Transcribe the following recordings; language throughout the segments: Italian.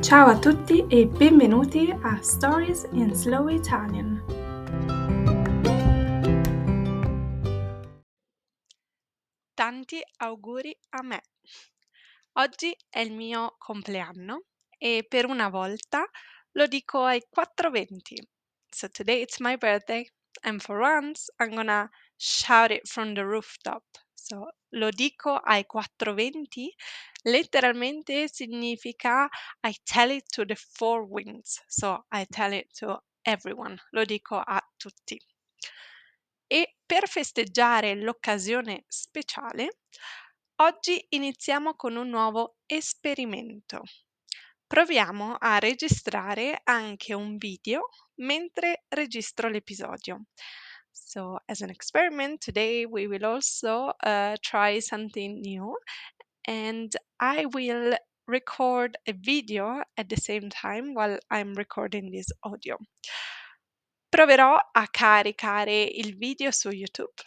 Ciao a tutti e benvenuti a Stories in Slow Italian. Tanti auguri a me. Oggi è il mio compleanno e per una volta lo dico ai 420. So today it's my birthday and for once I'm gonna shout it from the rooftop. So lo dico ai 420 letteralmente significa I tell it to the four winds. So I tell it to everyone. Lo dico a tutti. E per festeggiare l'occasione speciale, oggi iniziamo con un nuovo esperimento. Proviamo a registrare anche un video mentre registro l'episodio. So, as an experiment, today we will also uh, try something new and I will record a video at the same time while I'm recording this audio. Proverò a caricare il video su YouTube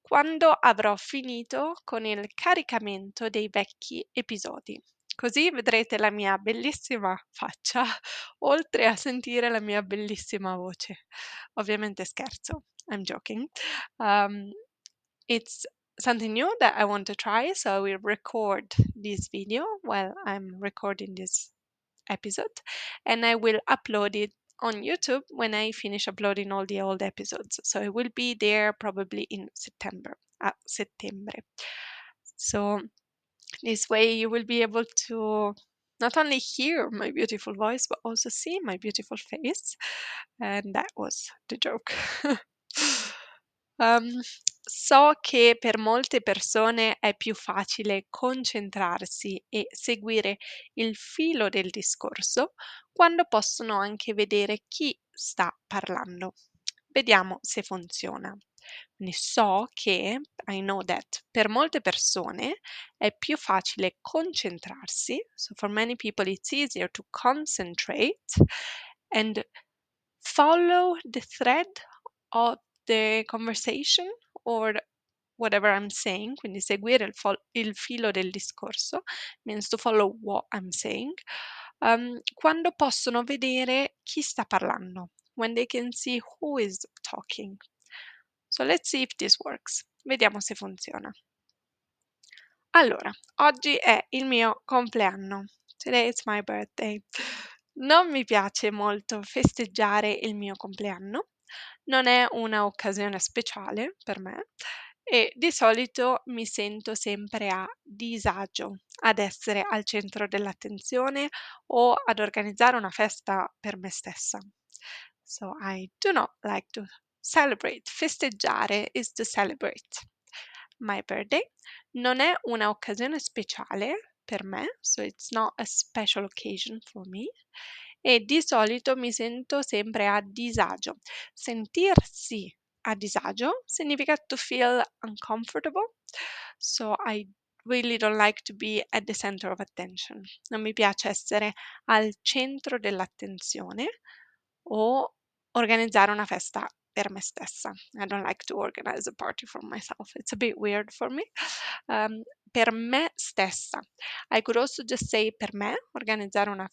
quando avrò finito con il caricamento dei vecchi episodi. Così vedrete la mia bellissima faccia, oltre a sentire la mia bellissima voce. Ovviamente scherzo, I'm joking. Um, it's something new that I want to try, so I will record this video while I'm recording this episode and I will upload it on YouTube when I finish uploading all the old episodes. So it will be there probably in September. A settembre. So this way you will be able to not only hear my beautiful voice but also see my beautiful face. And that was the joke. um, so che per molte persone è più facile concentrarsi e seguire il filo del discorso quando possono anche vedere chi sta parlando. Vediamo se funziona. Ne so che, I know that, per molte persone è più facile concentrarsi. So for many people it's easier to concentrate and follow the thread of the conversation or whatever I'm saying, quindi seguire il, fo- il filo del discorso, means to follow what I'm saying, um, quando possono vedere chi sta parlando, when they can see who is talking. So let's see if this works. Vediamo se funziona. Allora, oggi è il mio compleanno. Today is my birthday. Non mi piace molto festeggiare il mio compleanno, non è una occasione speciale per me e di solito mi sento sempre a disagio ad essere al centro dell'attenzione o ad organizzare una festa per me stessa. So I do not like to celebrate. Festeggiare is to celebrate. My birthday non è una occasione speciale per me, so it's not a special occasion for me e di solito mi sento sempre a disagio. Sentirsi a disagio significa to feel uncomfortable. So I really don't like to be at the center of attention. Non mi piace essere al centro dell'attenzione o organizzare una festa per me stessa. I don't like to organize a party for myself. It's a bit weird for me. Um, per me stessa. I could also just say per me, organizzare una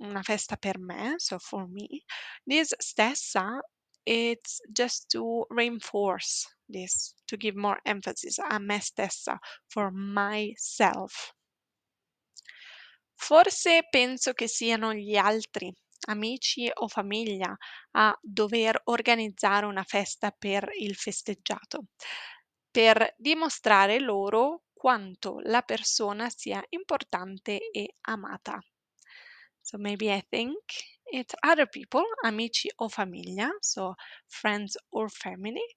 una festa per me, so for me. This stessa, it's just to reinforce this, to give more emphasis a me stessa, for myself. Forse penso che siano gli altri, amici o famiglia, a dover organizzare una festa per il festeggiato, per dimostrare loro quanto la persona sia importante e amata. So maybe I think it's other people, amici o famiglia, so friends or family,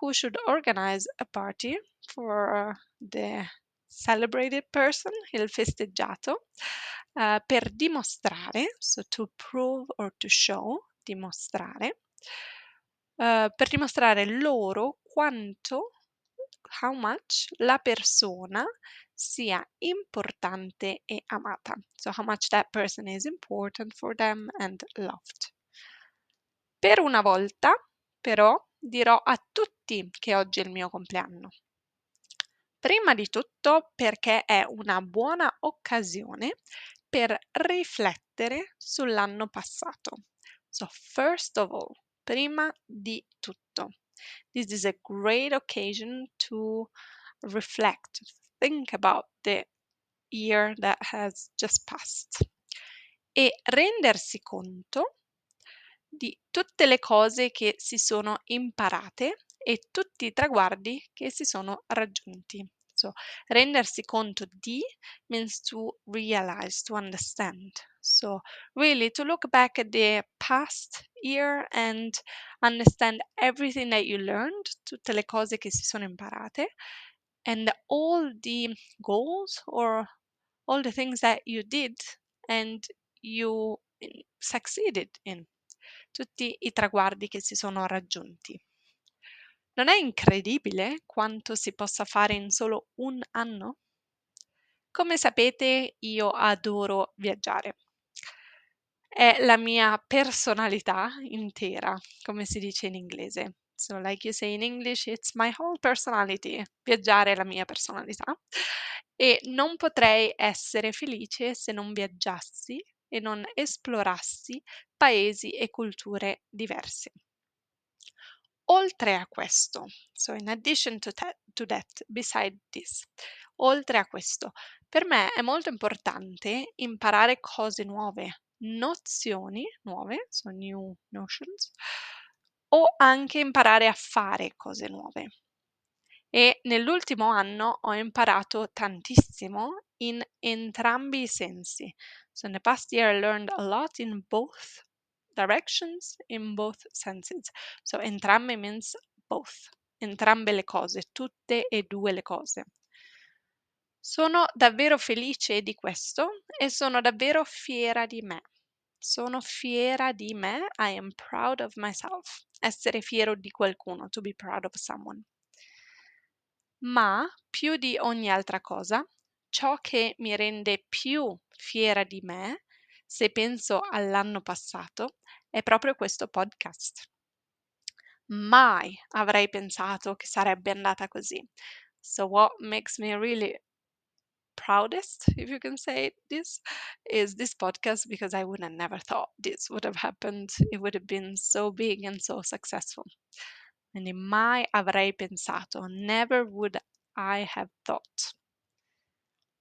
who should organize a party for the celebrated person, il festeggiato, uh, per dimostrare, so to prove or to show, dimostrare, uh, per dimostrare loro quanto, how much la persona sia importante e amata. So how much that person is important for them and loved. Per una volta, però, dirò a tutti che oggi è il mio compleanno. Prima di tutto perché è una buona occasione per riflettere sull'anno passato. So, first of all, prima di tutto, this is a great occasion to reflect, think about the year that has just passed e rendersi conto di tutte le cose che si sono imparate e tutti i traguardi che si sono raggiunti. So, rendersi conto di means to realize, to understand. So, really, to look back at the past year and understand everything that you learned, tutte le cose che si sono imparate, and all the goals or all the things that you did and you mm, succeeded in, tutti i traguardi che si sono raggiunti. Non è incredibile quanto si possa fare in solo un anno? Come sapete, io adoro viaggiare. È la mia personalità intera, come si dice in inglese. So, like you say in English, it's my whole personality. Viaggiare è la mia personalità. E non potrei essere felice se non viaggiassi e non esplorassi paesi e culture diverse. Oltre a questo, so in addition to that, to that, beside this, oltre a questo, per me è molto importante imparare cose nuove, nozioni nuove, so new notions, o anche imparare a fare cose nuove. E nell'ultimo anno ho imparato tantissimo in entrambi i sensi. So in the past year I learned a lot in both directions, in both senses. So entrambe means both, entrambe le cose, tutte e due le cose. Sono davvero felice di questo e sono davvero fiera di me. Sono fiera di me. I am proud of myself. Essere fiero di qualcuno, to be proud of someone. Ma più di ogni altra cosa, ciò che mi rende più fiera di me, se penso all'anno passato, è proprio questo podcast. Mai avrei pensato che sarebbe andata così. So what makes me really proudest, if you can say this, is this podcast because I would have never thought this would have happened. It would have been so big and so successful. Quindi mai avrei pensato, never would I have thought.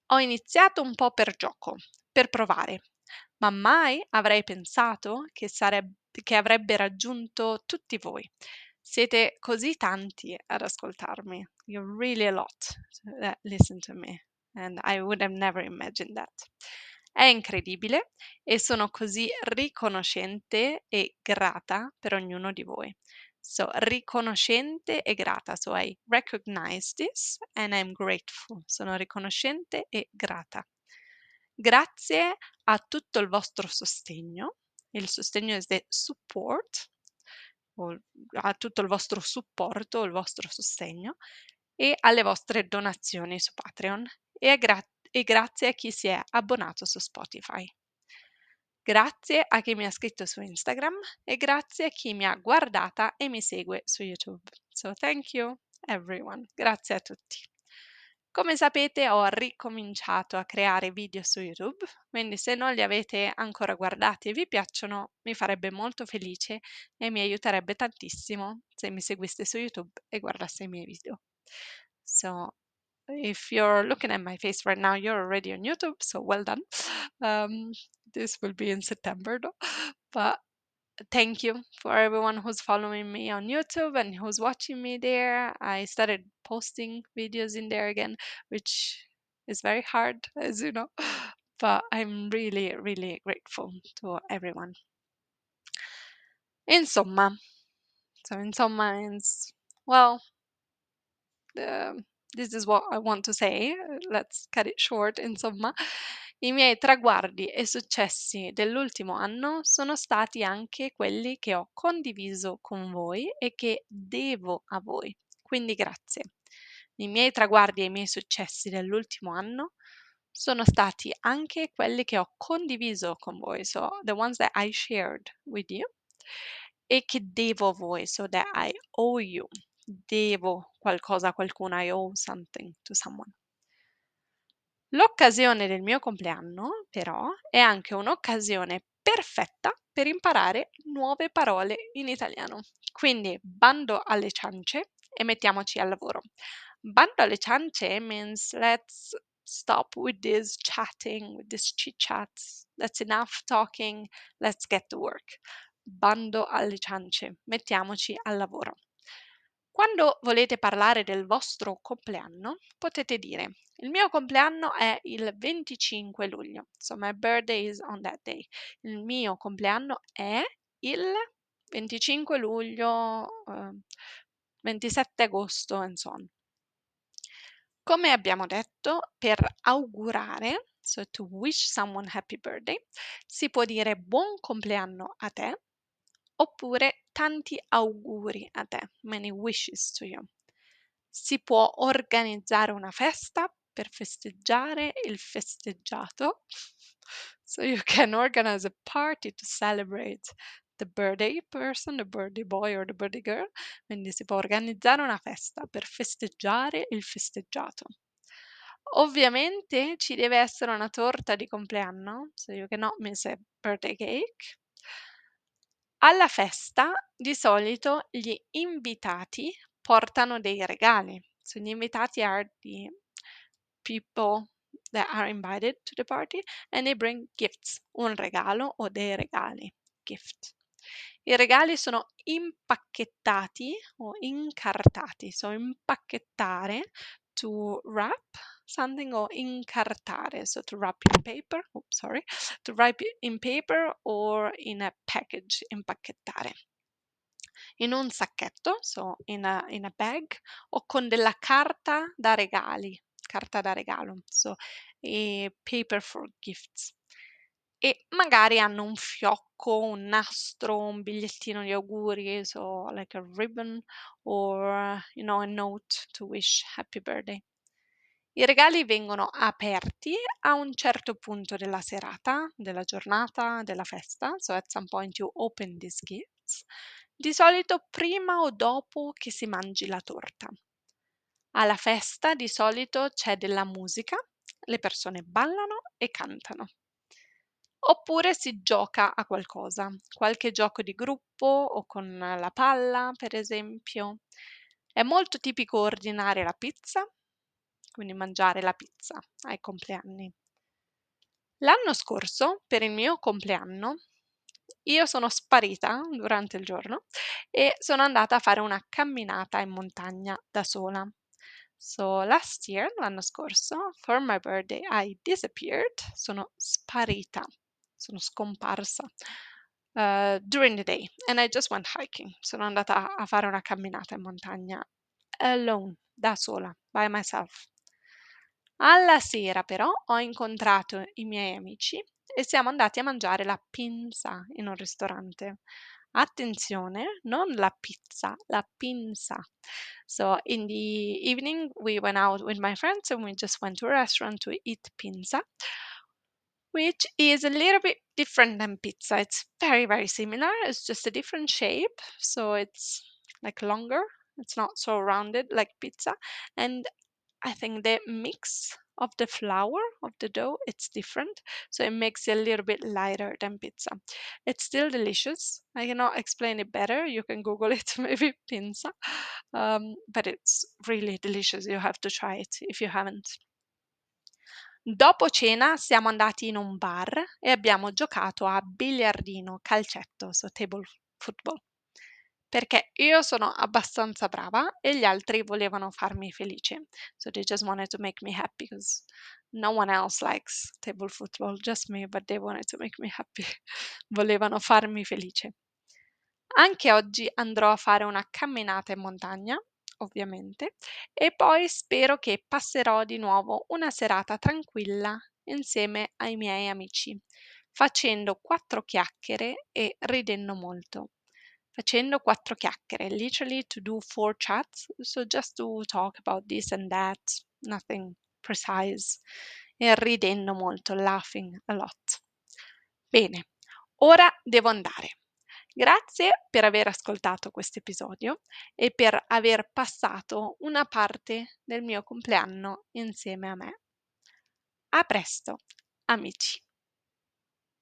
Ho iniziato un po' per gioco, per provare, ma mai avrei pensato che, sareb- che avrebbe raggiunto tutti voi. Siete così tanti ad ascoltarmi. You're really a lot that listen to me. And I would have never imagined that. È incredibile e sono così riconoscente e grata per ognuno di voi. So, riconoscente e grata. So, I recognize this and I'm grateful. Sono riconoscente e grata. Grazie a tutto il vostro sostegno. Il sostegno è support, a tutto il vostro supporto, il vostro sostegno e alle vostre donazioni su Patreon e, gra- e grazie a chi si è abbonato su Spotify. Grazie a chi mi ha scritto su Instagram e grazie a chi mi ha guardata e mi segue su YouTube. So thank you everyone. Grazie a tutti. Come sapete ho ricominciato a creare video su YouTube, quindi se non li avete ancora guardati e vi piacciono mi farebbe molto felice e mi aiuterebbe tantissimo se mi seguiste su YouTube e guardaste i miei video. So if you're looking at my face right now, you're already on YouTube, so well done. Um, this will be in September, though. But thank you for everyone who's following me on YouTube and who's watching me there. I started posting videos in there again, which is very hard, as you know, but I'm really, really grateful to everyone. Insomma, so insomma means, well, uh, this is what I want to say. Let's cut it short, insomma. I miei traguardi e successi dell'ultimo anno sono stati anche quelli che ho condiviso con voi e che devo a voi. Quindi grazie. I miei traguardi e i miei successi dell'ultimo anno sono stati anche quelli che ho condiviso con voi, so the ones that I shared with you, e che devo a voi, so that I owe you, devo qualcosa a qualcuno, I owe something to someone. L'occasione del mio compleanno, però, è anche un'occasione perfetta per imparare nuove parole in italiano. Quindi bando alle ciance e mettiamoci al lavoro. Bando alle ciance means let's stop with this chatting, with this chit chats. That's enough talking. Let's get to work. Bando alle ciance, mettiamoci al lavoro. Quando volete parlare del vostro compleanno, potete dire il mio compleanno è il 25 luglio, so my birthday is on that day. Il mio compleanno è il 25 luglio, uh, 27 agosto and so on. Come abbiamo detto, per augurare, so to wish someone happy birthday, si può dire buon compleanno a te oppure tanti auguri a te, many wishes to you. Si può organizzare una festa per festeggiare il festeggiato. So you can organize a party to celebrate the birthday person, the birthday boy or the birthday girl. Quindi si può organizzare una festa per festeggiare il festeggiato. Ovviamente ci deve essere una torta di compleanno, so you cannot miss a birthday cake. Alla festa di solito gli invitati portano dei regali. So gli invitati are the people that are invited to the party and they bring gifts, un regalo o dei regali, gift. I regali sono impacchettati o incartati, so impacchettare to wrap something or incartare, so to wrap in paper, oops, sorry, to wrap in paper or in a package, impacchettare. In un sacchetto, so in a, in a bag, o con della carta da regali, carta da regalo, so paper for gifts. E magari hanno un fiocco, un nastro, un bigliettino di auguri, so like a ribbon or you know a note to wish happy birthday. I regali vengono aperti a un certo punto della serata, della giornata, della festa, so at some point you open these gifts, di solito prima o dopo che si mangi la torta. Alla festa di solito c'è della musica, le persone ballano e cantano. Oppure si gioca a qualcosa, qualche gioco di gruppo o con la palla, per esempio. È molto tipico ordinare la pizza quindi mangiare la pizza ai compleanni. L'anno scorso, per il mio compleanno, io sono sparita durante il giorno e sono andata a fare una camminata in montagna da sola. So last year, l'anno scorso, for my birthday I disappeared, sono sparita, sono scomparsa uh, during the day and I just went hiking. Sono andata a fare una camminata in montagna alone, da sola, by myself. Alla sera però ho incontrato i miei amici e siamo andati a mangiare la pinza in un ristorante. Attenzione, non la pizza, la pinza. So in the evening we went out with my friends and we just went to a restaurant to eat pinza, which is a little bit different than pizza. It's very, very similar. It's just a different shape. So it's like longer. It's not so rounded like pizza. And I think the mix of the flour of the dough it's different so it makes it a little bit lighter than pizza. It's still delicious. I cannot explain it better. You can google it maybe pizza um, but it's really delicious. You have to try it if you haven't. Dopo cena siamo andati in un bar e abbiamo giocato a biliardino, calcetto, so table football perché io sono abbastanza brava e gli altri volevano farmi felice. So they just wanted to make me happy because no one else likes table football, just me, but they wanted to make me happy. Volevano farmi felice. Anche oggi andrò a fare una camminata in montagna, ovviamente, e poi spero che passerò di nuovo una serata tranquilla insieme ai miei amici, facendo quattro chiacchiere e ridendo molto facendo quattro chiacchiere, literally to do four chats, so just to talk about this and that, nothing precise, e ridendo molto, laughing a lot. Bene, ora devo andare. Grazie per aver ascoltato questo episodio e per aver passato una parte del mio compleanno insieme a me. A presto, amici!